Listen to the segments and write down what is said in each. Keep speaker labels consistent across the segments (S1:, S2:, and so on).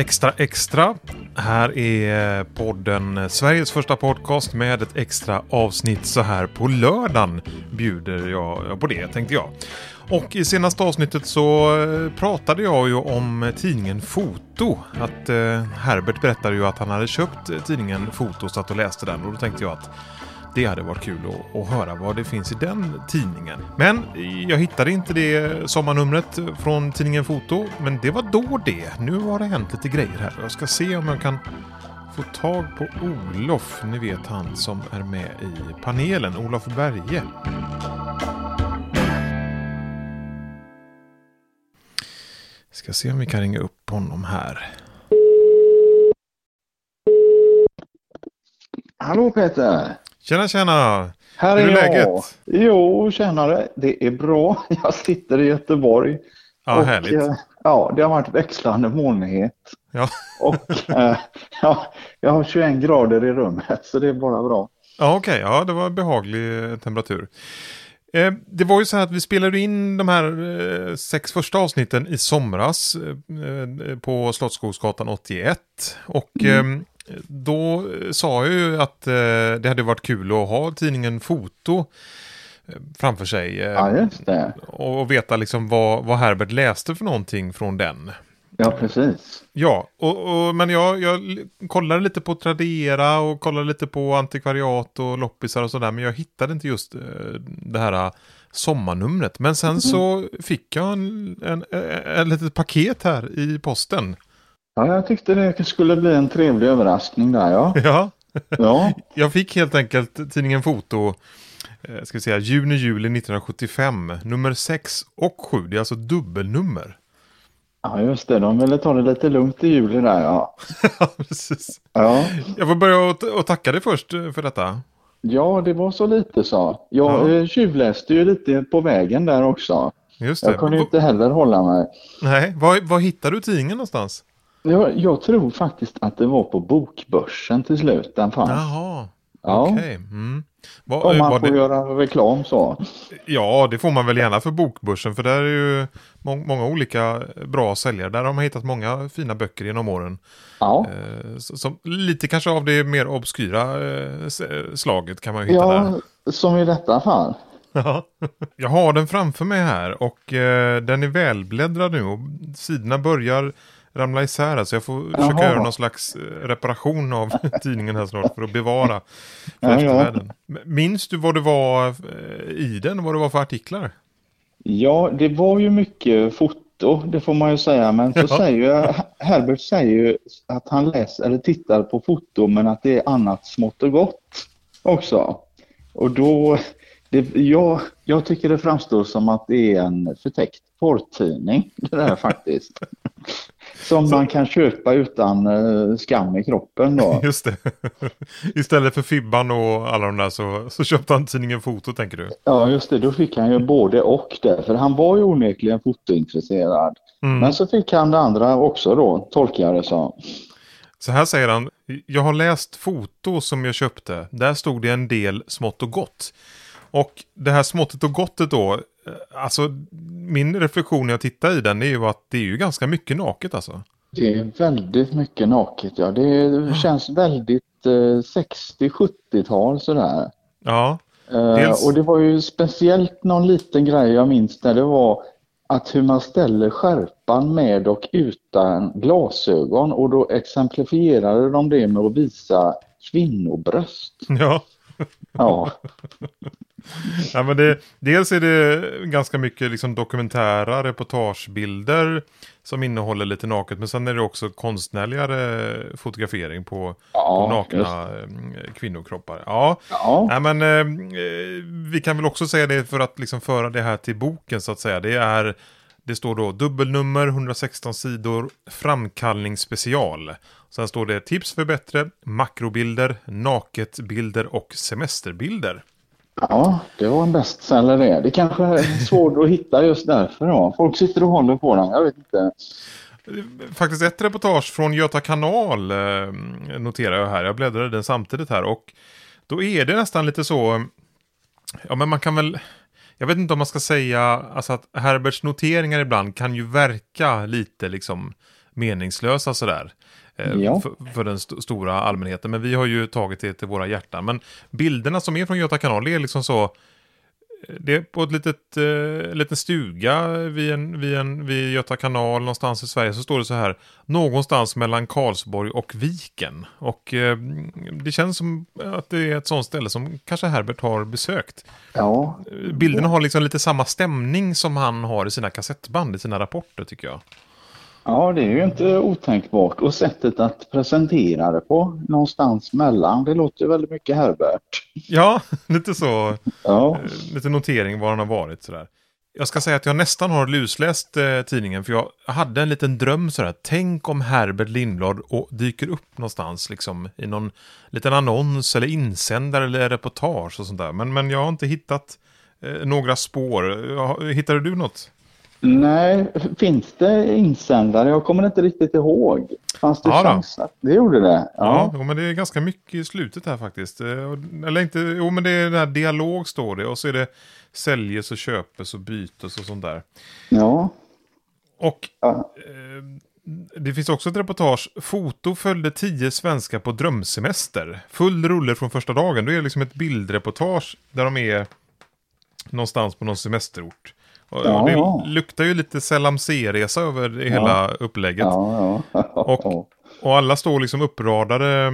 S1: Extra Extra. Här är eh, podden eh, Sveriges första podcast med ett extra avsnitt så här på lördagen bjuder jag på det tänkte jag. Och i senaste avsnittet så eh, pratade jag ju om tidningen Foto. Att eh, Herbert berättade ju att han hade köpt tidningen Foto och satt och läste den och då tänkte jag att det hade varit kul att, att, höra vad det finns i den tidningen. Men jag hittade inte det sommarnumret från tidningen Foto. Men det var då det. Nu har det hänt lite grejer här. Jag ska se om jag kan få tag på Olof. Ni vet han som är med i panelen. Olof Berge. Ska se om vi kan ringa upp honom här.
S2: Hallå Peter!
S1: Tjena tjena!
S2: Här är, är läget? Jo, tjenare. Det är bra. Jag sitter i Göteborg.
S1: Ja, och, härligt. Eh,
S2: ja, det har varit växlande molnighet. Ja. och äh, ja, jag har 21 grader i rummet så det är bara bra.
S1: Ja, okej. Okay. Ja, det var behaglig temperatur. Eh, det var ju så här att vi spelade in de här eh, sex första avsnitten i somras eh, på Slottsskogsgatan 81. Och mm då sa jag ju att eh, det hade varit kul att ha tidningen Foto eh, framför sig.
S2: Eh, ja, just det.
S1: Och veta liksom vad, vad Herbert läste för någonting från den.
S2: Ja, precis.
S1: Ja, och, och, men jag, jag kollade lite på Tradera och kollade lite på antikvariat och loppisar och sådär. Men jag hittade inte just det här sommarnumret. Men sen mm. så fick jag en, en, en, en litet paket här i posten.
S2: Ja, jag tyckte det skulle bli en trevlig överraskning där ja.
S1: Ja, ja. jag fick helt enkelt tidningen Foto, eh, ska vi säga juni-juli 1975, nummer 6 och 7, det är alltså dubbelnummer.
S2: Ja, just det. De ville ta det lite lugnt i juli där, ja.
S1: ja, precis. Ja. Jag får börja och, tacka dig först eh, för detta.
S2: Ja, det var så lite så. Jag ja. Eh, tjuvläste ju lite på vägen där också. Just det. Jag kunde inte heller hålla mig.
S1: Nej, var, var hittade du tidningen någonstans?
S2: Jag, jag tror faktiskt att det var på bokbörsen till slut den fanns.
S1: Jaha, ja. okej. Okay. Mm.
S2: Om man får det... göra reklam så.
S1: Ja, det får man väl gärna för bokbörsen. För där är ju må många olika bra säljare. Där har man hittat många fina böcker genom åren. Ja. Eh, som, lite kanske av det mer obskyra eh, slaget kan man ju hitta ja,
S2: där. som i detta fall.
S1: Ja. Jag har den framför mig här och eh, den är välbläddrad nu. Och sidorna börjar ramla isär. Så alltså jag får Jaha. försöka göra någon slags eh, reparation av tidningen här snart för att bevara för ja. Minns du vad det var eh, i den? Vad det var för artiklar?
S2: Ja, det var ju mycket foto, det får man ju säga. Men så ja. säger Herbert säger ju att han läser eller tittar på foto men att det är annat smått och gott också. Och då, det, jag, jag tycker det framstår som att det är en förtäckt porrtidning. Det där faktiskt. Som så... man kan köpa utan uh, skam i kroppen då.
S1: Just det. Istället för Fibban och alla de där så, så köpte han tidningen Foto tänker du?
S2: Ja just det, då fick han ju både och det. För han var ju onekligen fotointresserad. Mm. Men så fick han det andra också då, tolkar jag det som.
S1: Så här säger han, jag har läst foto som jag köpte. Där stod det en del smått och gott. Och det här småttet och gottet då, eh, alltså min reflektion när jag tittar i den är ju att det är ju ganska mycket naket alltså.
S2: Det är väldigt mycket naket ja. Det känns väldigt eh, 60-70-tal sådär.
S1: Ja.
S2: Eh, dels... och det var ju speciellt någon liten grej jag minns där det var att hur man ställer skärpan med och utan glasögon och då exemplifierade de det med att visa kvinnobröst.
S1: Ja.
S2: Ja.
S1: ja, men det, dels är det ganska mycket liksom dokumentära reportagebilder som innehåller lite naket. Men sen är det också konstnärligare fotografering på, ja, på nakna just. Eh, kvinnokroppar. Ja, ja. Nej, men eh, vi kan väl också säga det för att liksom föra det här till boken så att säga. Det är det står då dubbelnummer, 116 sidor, framkallningsspecial. Sen står det tips för bättre, makrobilder, naketbilder och semesterbilder.
S2: Ja, det var en bestseller det. Det kanske är svårt att hitta just därför då. Folk sitter och håller på den, jag vet inte.
S1: Faktiskt ett reportage från Göta kanal eh, noterar jag här. Jag bläddrade den samtidigt här och då är det nästan lite så. Ja, men man kan väl. Jag vet inte om man ska säga alltså att Herberts noteringar ibland kan ju verka lite liksom meningslösa sådär. eh,
S2: Ja.
S1: För, för den st- stora allmänheten. Men vi har ju tagit det till våra hjärtan. Men bilderna som är från Göta kanal är liksom så. eh, Det är på ett litet, eh, liten stuga vid, en, vid, en, vid Göta kanal någonstans i Sverige så står det så här. Någonstans mellan Karlsborg och Viken. Och eh, det känns som att det är ett sånt ställe som kanske Herbert har besökt.
S2: Ja,
S1: Bilderna har liksom lite samma stämning som han har i sina kassettband, i sina rapporter tycker jag.
S2: Ja, det är ju inte otänkbart. Och sättet att presentera det på, någonstans mellan, det låter väldigt mycket Herbert.
S1: Ja, lite så.
S2: Ja,
S1: eh, Lite notering var han har varit sådär. Jag ska säga att jag nästan har lusläst eh, tidningen för jag hade en liten dröm sådär. Tänk om Herbert Lindblad och dyker upp någonstans liksom i någon liten annons eller insändare eller reportage och sånt där. Men, men jag har inte hittat eh, några spår. Ja, Hittade du något?
S2: Nej, finns det insändare? Jag kommer inte riktigt ihåg. Fanns det
S1: Ja då.
S2: chans att det gjorde det?
S1: Ja, jo, men det är ganska mycket i slutet här faktiskt. Eh, Eller inte, jo men det är den här dialog står det och så är det säljes och köpes och bytes och sånt där.
S2: ja.
S1: Och
S2: ja.
S1: eh, det finns också ett reportage. Foto följde tio svenskar på drömsemester. Full rulle från första dagen. Då är det liksom ett bildreportage där de är någonstans på någon semesterort. Och
S2: Ja,
S1: det
S2: ja.
S1: luktar ju lite Selam C-resa över
S2: Ja.
S1: hela upplägget. Och- Och alla står liksom uppradade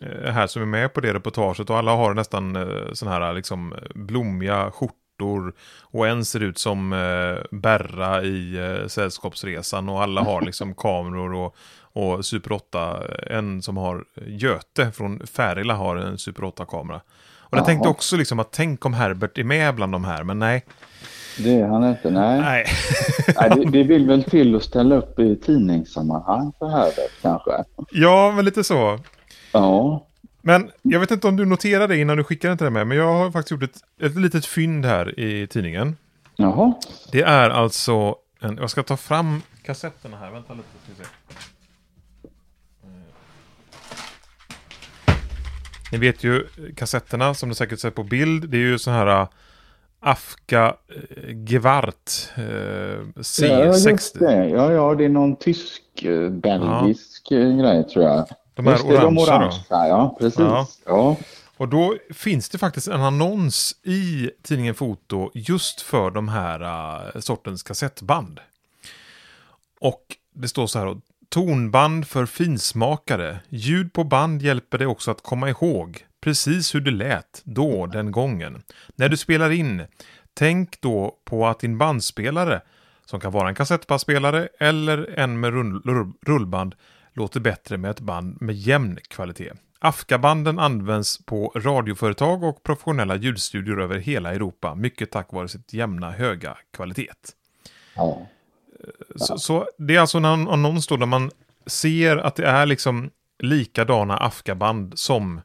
S1: eh, här som är med på det reportaget och alla har nästan eh, sån här liksom blommiga skjortor och en ser ut som eh, Berra i Sällskapsresan och alla har liksom kameror och, och Super 8, en som har Göte från Färila har en Super 8-kamera. Och jag tänkte också liksom att tänk om Herbert är med bland de här, men nej.
S2: Det är han inte, nej.
S1: Nej,
S2: nej det, det vill väl till att ställa upp i tidningssammanhang för Herbert kanske.
S1: ja men lite så.
S2: Ja,
S1: Men jag vet inte om du noterade innan du skickade den till mig, men jag har faktiskt gjort ett, ett litet fynd här i tidningen.
S2: jaha.
S1: Det är alltså, en, jag ska ta fram kassetterna här, vänta lite. Ska se. Eh. Ni vet ju kassetterna som du säkert sett på bild, det är ju så här uh, Afka uh, Gewart
S2: Ja, just
S1: C60.
S2: det. Ja, ja, det är någon tysk, eh, belgisk eh, grej tror jag.
S1: De här
S2: de
S1: orangea då.
S2: orangea, ja precis.
S1: Ja.
S2: Ja.
S1: Och då finns det faktiskt en annons i tidningen Foto just för de här uh, sortens kassettband. Och det står så här då. Tonband för finsmakare. Ljud på band hjälper dig också att komma ihåg precis hur det lät då, den gången. När du spelar in, tänk då på att din bandspelare, som kan vara en kassettbandspelare eller en med rull, rull, rullband, låter bättre med ett band med jämn kvalitet. Afka-banden används på radioföretag och professionella ljudstudior över hela Europa, mycket tack vare sitt jämna höga kvalitet.
S2: ja.
S1: Så, så det är alltså en ann- annons då där man ser att det är liksom likadana Afka-band som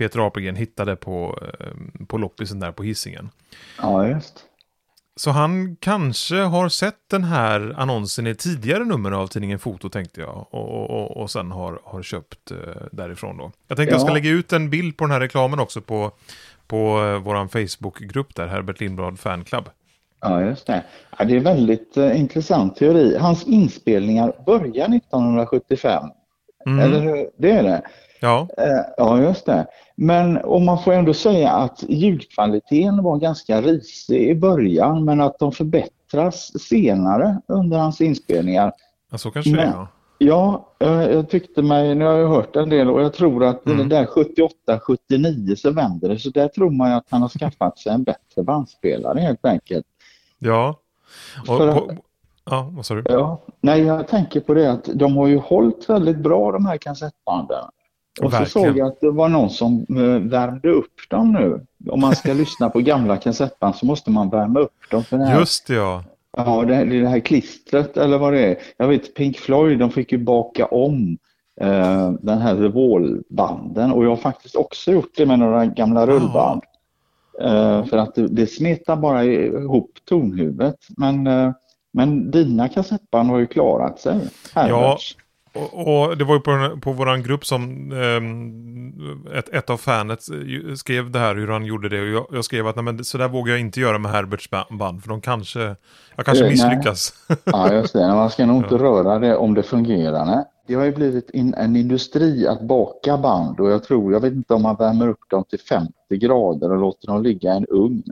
S1: Peter Apelgren hittade på, eh, på loppisen där på hissingen.
S2: ja, just.
S1: Så han kanske har sett den här annonsen i tidigare nummer av tidningen Foto tänkte jag. Och, och, och, sen har, har köpt eh, därifrån då. Jag tänkte jag ska
S2: Ja.
S1: lägga ut en bild på den här reklamen också på, på eh, våran Facebookgrupp där, Herbert Lindblad Fan Club.
S2: Ja, just det. Ja, det är väldigt eh, intressant teori. Hans inspelningar börjar 1975.
S1: Mm.
S2: Eller hur? Det är det.
S1: Ja,
S2: Eh, Ja, just det. Men om man får ändå säga att ljudkvaliteten var ganska risig i början men att de förbättras senare under hans inspelningar.
S1: ja, så kanske det är.
S2: Men-
S1: Ja.
S2: Ja, eh, jag tyckte mig, nu har jag hört en del och jag tror att
S1: Mm.
S2: det där 78-79 så vänder det. Så där tror man ju att han har skaffat sig en bättre bandspelare helt enkelt.
S1: Ja. Och,
S2: För
S1: på, ja, vad sa du?
S2: Ja, nej jag tänker på det att de har ju hållit väldigt bra de här kassettbanden. Och så
S1: Verkligen.
S2: såg jag att det var någon som eh, värmde upp dem nu. Om man ska lyssna på gamla kassettband så måste man värma upp dem. För det här,
S1: Just det, ja.
S2: ja, det, det här klistret eller vad det är. Jag vet Pink Floyd de fick ju baka om eh, den här revolbanden och jag har faktiskt också gjort det med några gamla rullband. Eh, för att det, det smetar bara ihop tonhuvudet. Men, eh, men dina kassettband har ju klarat sig. Herberts.
S1: Och, och, det var ju på, på våran grupp som eh, ett, ett av fanet skrev det här hur han gjorde det. Och jag, jag skrev att nej, men, så där vågar jag inte göra med Herberts band. För de kanske, jag kanske eh, misslyckas.
S2: ja, just det. Man ska nog inte röra det om det fungerar. Nej. Det har ju blivit in, en industri att baka band och jag tror, jag vet inte om man värmer upp dem till 50 grader och låter dem ligga i en ugn.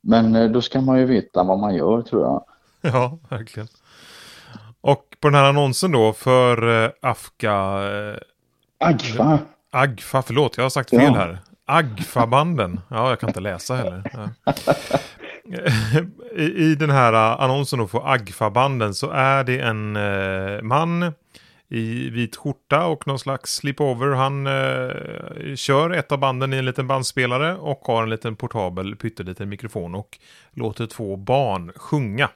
S2: Men eh, då ska man ju veta vad man gör tror jag.
S1: Ja, verkligen. Och på den här annonsen då för eh, Afka... Eh,
S2: Agfa.
S1: Agfa, förlåt jag har sagt fel ja. här. Agfa-banden. Ja, jag kan inte läsa heller. Ja. I, I, den här annonsen då för Agfa-banden så är det en eh, man i vit skjorta och någon slags slipover. Han eh, kör ett av banden i en liten bandspelare och har en liten portabel pytteliten mikrofon och låter två barn sjunga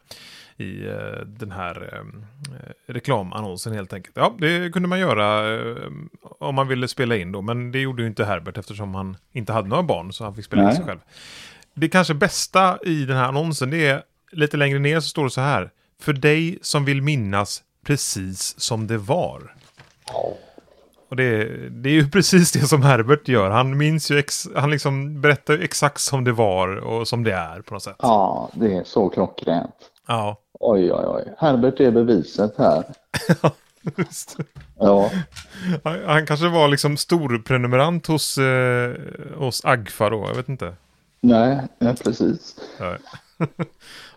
S1: i eh, den här eh, reklamannonsen helt enkelt. Ja, det kunde man göra eh, om man ville spela in då, men det gjorde ju inte Herbert eftersom han inte hade några barn så han fick spela Nej. in sig själv. Det kanske bästa i den här annonsen det är lite längre ner så står det så här. För dig som vill minnas precis som det var. Och det, det är ju precis det som Herbert gör. Han minns ju, ex, han liksom berättar ju exakt som det var och som det är på något sätt.
S2: Ja, det är så klockrent.
S1: Ja.
S2: Oj, oj, oj. Herbert är beviset här. Ja.
S1: Han, kanske var liksom storprenumerant hos, eh, hos Agfa då, jag vet inte.
S2: Nej, ja, precis.
S1: Ja.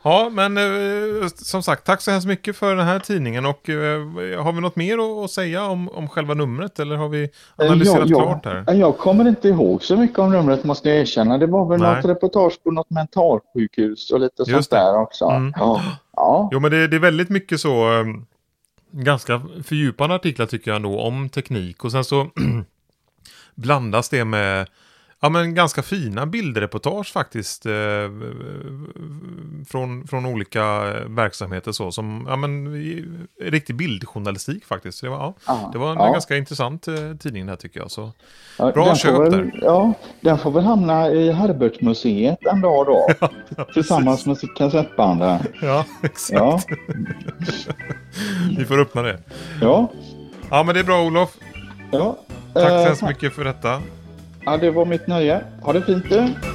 S1: ja, men eh, som sagt, tack så hemskt mycket för den här tidningen. Och eh, har vi något mer att, säga om, om själva numret? Eller har vi analyserat
S2: ja,
S1: klart här?
S2: Jag kommer inte ihåg så mycket om numret måste jag erkänna. Det var väl Nej. något reportage på något mentalsjukhus och lite Just sånt där också. Mm. Ja.
S1: ja. Jo, men det, det, är väldigt mycket så. Ehm, ganska fördjupande artiklar tycker jag ändå om teknik. Och sen så blandas det med Ja men ganska fina bildreportage faktiskt. Eh, från, från olika verksamheter så som, ja men riktig bildjournalistik faktiskt. Det var, ja, Aha, det var en ja. ganska intressant eh, tidning där tycker jag. Så ja, bra köp
S2: väl,
S1: där.
S2: Ja, den får väl hamna i Herbertsmuseet en dag då. tillsammans med kassettbanden.
S1: Ja, exakt. Ja. Vi får öppna det.
S2: Ja.
S1: Ja men det är bra Olof.
S2: Ja.
S1: Tack så hemskt mycket för detta.
S2: Ja, det var mitt nöje. Ha det fint du.